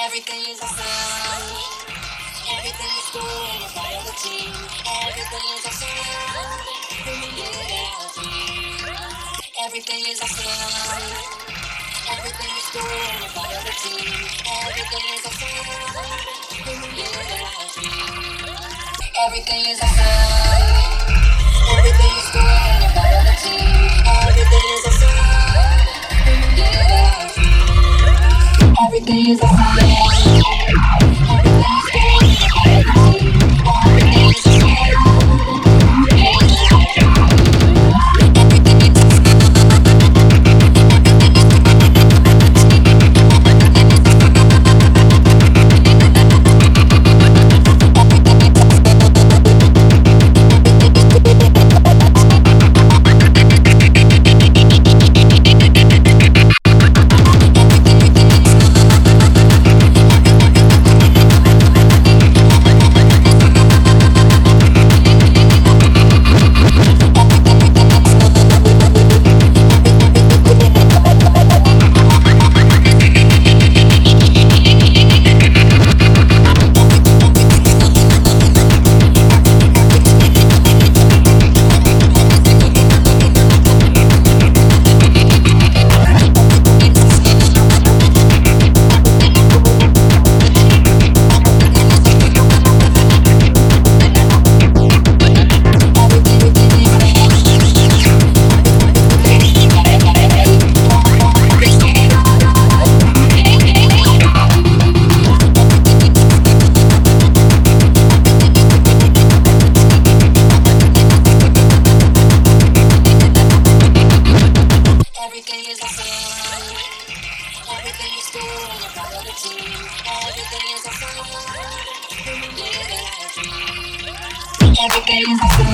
Everything is awesome. Everything is cool when you're part of the team. Everything is awesome. When you live it out dream. Everything is awesome. Everything is cool when you're part of the team. Everything is awesome. When you live it out dream. Everything is awesome. Everything is cool when you're part of the team. Everything is awesome. Live it out dream. Everything is awesome. Everything is awesome. Everything is cool when you're part of the team. Everything is awesome. It out dream. Everything is awesome.